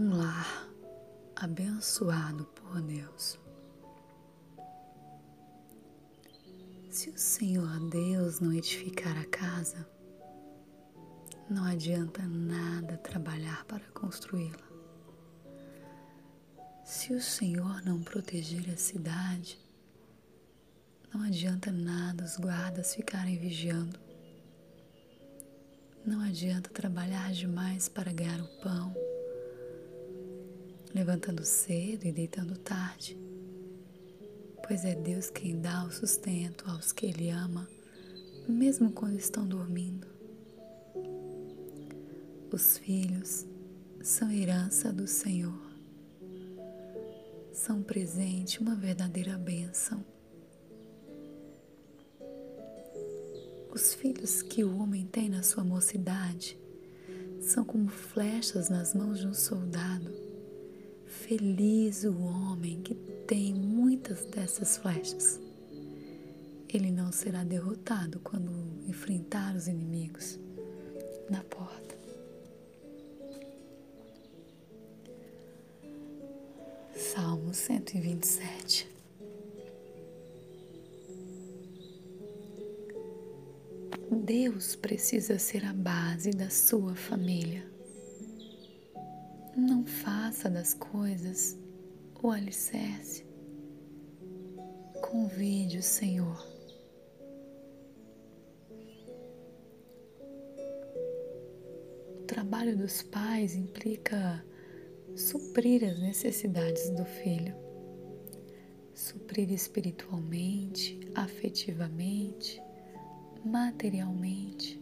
um lar abençoado por Deus. Se o Senhor Deus não edificar a casa, não adianta nada trabalhar para construí-la. Se o Senhor não proteger a cidade, não adianta nada os guardas ficarem vigiando. Não adianta trabalhar demais para ganhar o pão, levantando cedo e deitando tarde, pois é Deus quem dá o sustento aos que Ele ama, mesmo quando estão dormindo. Os filhos são herança do Senhor, são presente, uma verdadeira bênção. Os filhos que o homem tem na sua mocidade são como flechas nas mãos de um soldado. Feliz o homem que tem muitas dessas flechas. Ele não será derrotado quando enfrentar os inimigos na porta. Salmo 127 Deus precisa ser a base da sua família. Faça das coisas o alicerce. Convide o Senhor. O trabalho dos pais implica suprir as necessidades do filho, suprir espiritualmente, afetivamente materialmente.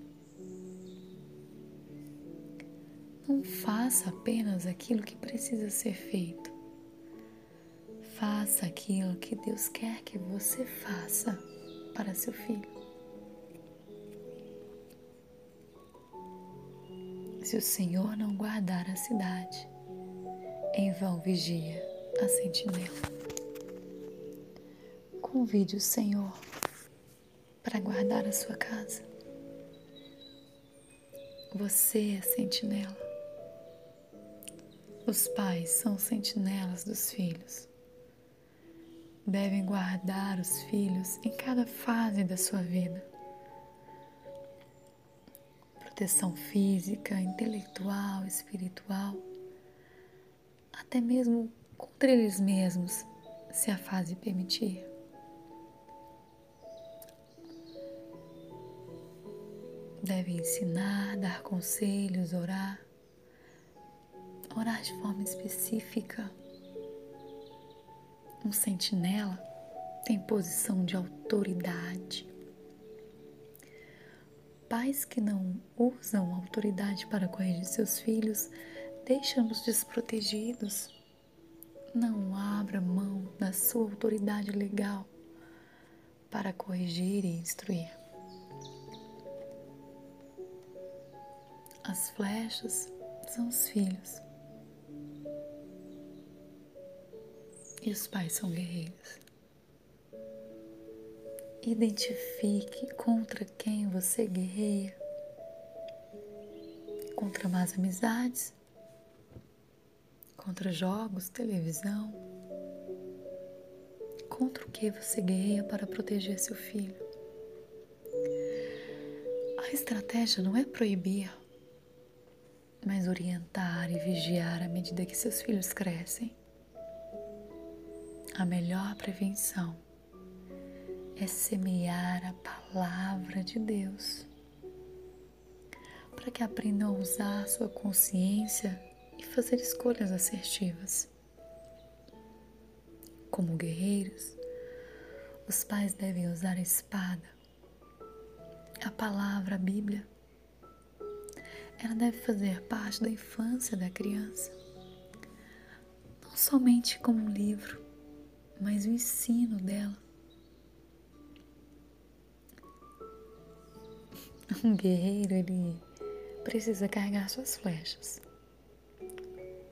Não faça apenas aquilo que precisa ser feito. Faça aquilo que Deus quer que você faça para seu filho. Se o Senhor não guardar a cidade, em vão vigia a sentinela. Convide o Senhor para guardar a sua casa. Você é sentinela. Os pais são sentinelas dos filhos. Devem guardar os filhos em cada fase da sua vida. Proteção física, intelectual, espiritual, até mesmo contra eles mesmos, se a fase permitir. deve ensinar, dar conselhos, orar. Orar de forma específica. Um sentinela tem posição de autoridade. Pais que não usam autoridade para corrigir seus filhos deixam-nos desprotegidos. Não abra mão da sua autoridade legal para corrigir e instruir. As flechas são os filhos. E os pais são guerreiros. Identifique contra quem você guerreia. Contra más amizades, contra jogos, televisão. Contra o que você guerreia para proteger seu filho. A estratégia não é proibir mas orientar e vigiar à medida que seus filhos crescem. A melhor prevenção é semear a palavra de Deus para que aprendam a usar sua consciência e fazer escolhas assertivas. Como guerreiros, os pais devem usar a espada, a palavra, a Bíblia ela deve fazer parte da infância da criança, não somente como um livro, mas o ensino dela. Um guerreiro, ele precisa carregar suas flechas.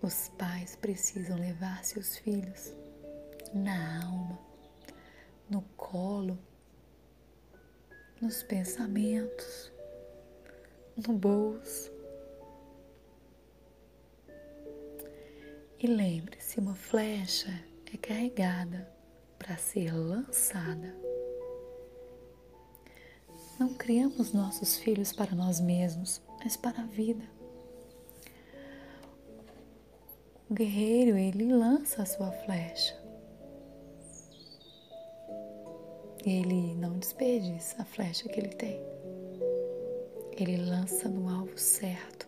Os pais precisam levar seus filhos na alma, no colo, nos pensamentos, no bolso E lembre-se, uma flecha é carregada para ser lançada. Não criamos nossos filhos para nós mesmos, mas para a vida. O guerreiro, ele lança a sua flecha. Ele não desperdiça a flecha que ele tem. Ele lança no alvo certo.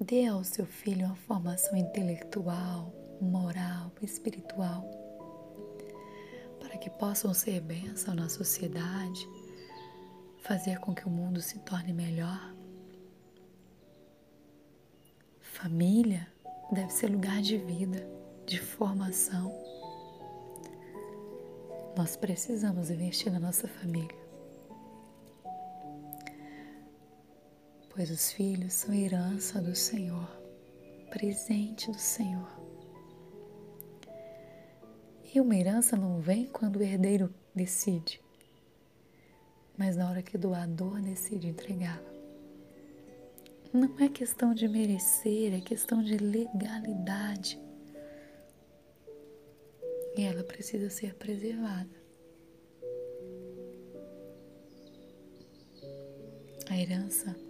Dê ao seu filho uma formação intelectual, moral, espiritual, para que possam ser bênção na sociedade, fazer com que o mundo se torne melhor. Família deve ser lugar de vida, de formação. Nós precisamos investir na nossa família. Pois os filhos são herança do Senhor, presente do Senhor. E uma herança não vem quando o herdeiro decide, mas na hora que o doador decide entregá-la. Não é questão de merecer, é questão de legalidade. E ela precisa ser preservada. A herança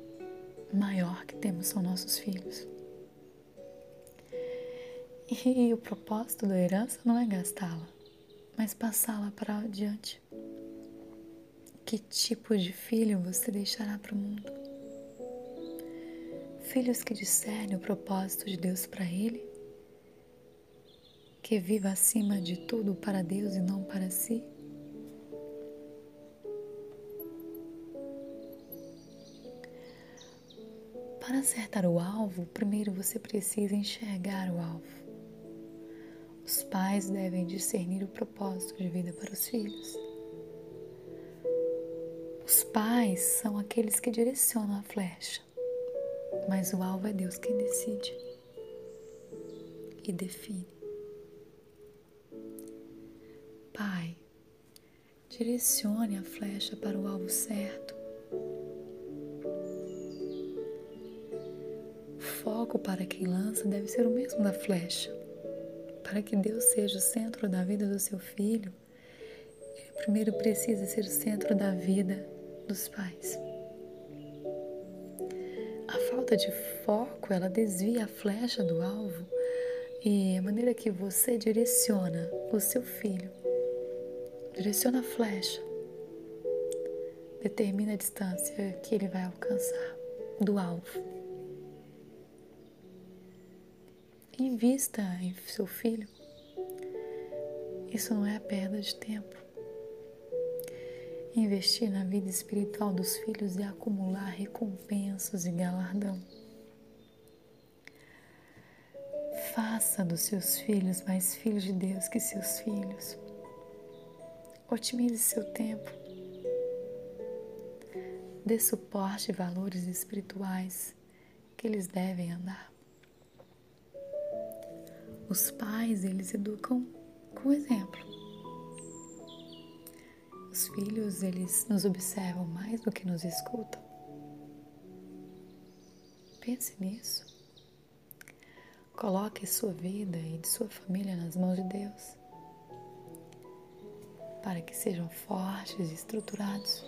maior que temos são nossos filhos. E o propósito da herança não é gastá-la, mas passá-la para adiante. Que tipo de filho você deixará para o mundo? Filhos que discernem o propósito de Deus para ele? Que viva acima de tudo para Deus e não para si? Para acertar o alvo, primeiro você precisa enxergar o alvo. Os pais devem discernir o propósito de vida para os filhos. Os pais são aqueles que direcionam a flecha mas o alvo é Deus quem decide e define. Pai, direcione a flecha para o alvo certo. Foco para quem lança deve ser o mesmo da flecha. Para que Deus seja o centro da vida do seu filho, ele primeiro precisa ser o centro da vida dos pais falta de foco, ela desvia a flecha do alvo e a maneira que você direciona o seu filho, direciona a flecha, determina a distância que ele vai alcançar do alvo. Invista em seu filho. Isso não é a perda de tempo. Investir na vida espiritual dos filhos e acumular recompensas e galardão. Faça dos seus filhos mais filhos de Deus que seus filhos. Otimize seu tempo. Dê suporte e valores espirituais que eles devem andar. Os pais, eles educam com exemplo. Os filhos, eles nos observam mais do que nos escutam. Pense nisso. Coloque sua vida e de sua família nas mãos de Deus, para que sejam fortes e estruturados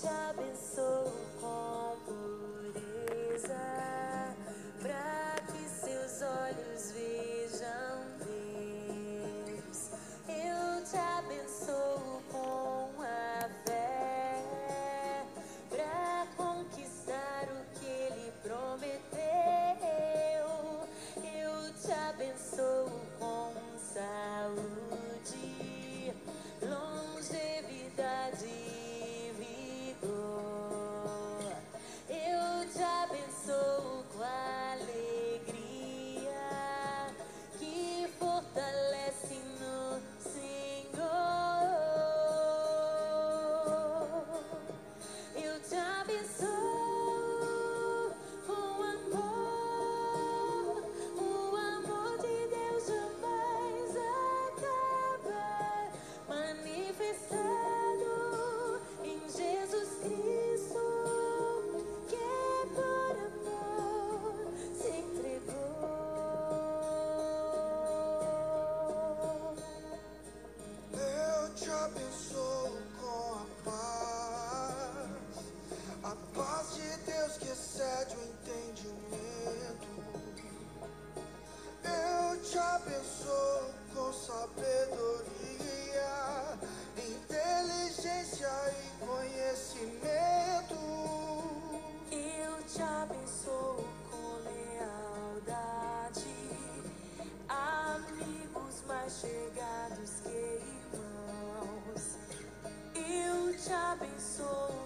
te abençoo com pureza, pra que seus olhos vejam Deus. Eu te abençoo com a fé, pra conquistar o que Ele prometeu. Eu te abençoo. be so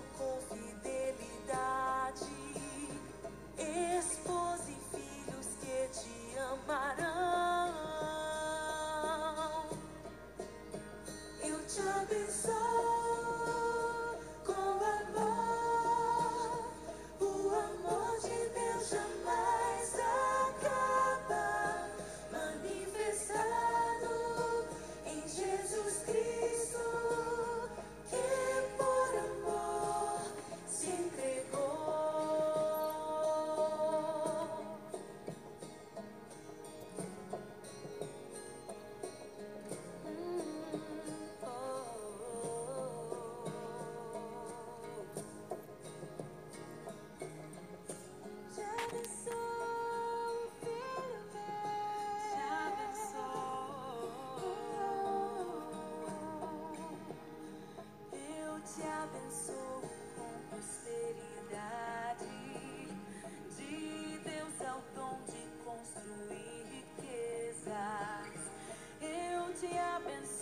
sou com prosperidade. De Deus é o dom de construir riquezas. Eu te abençoo.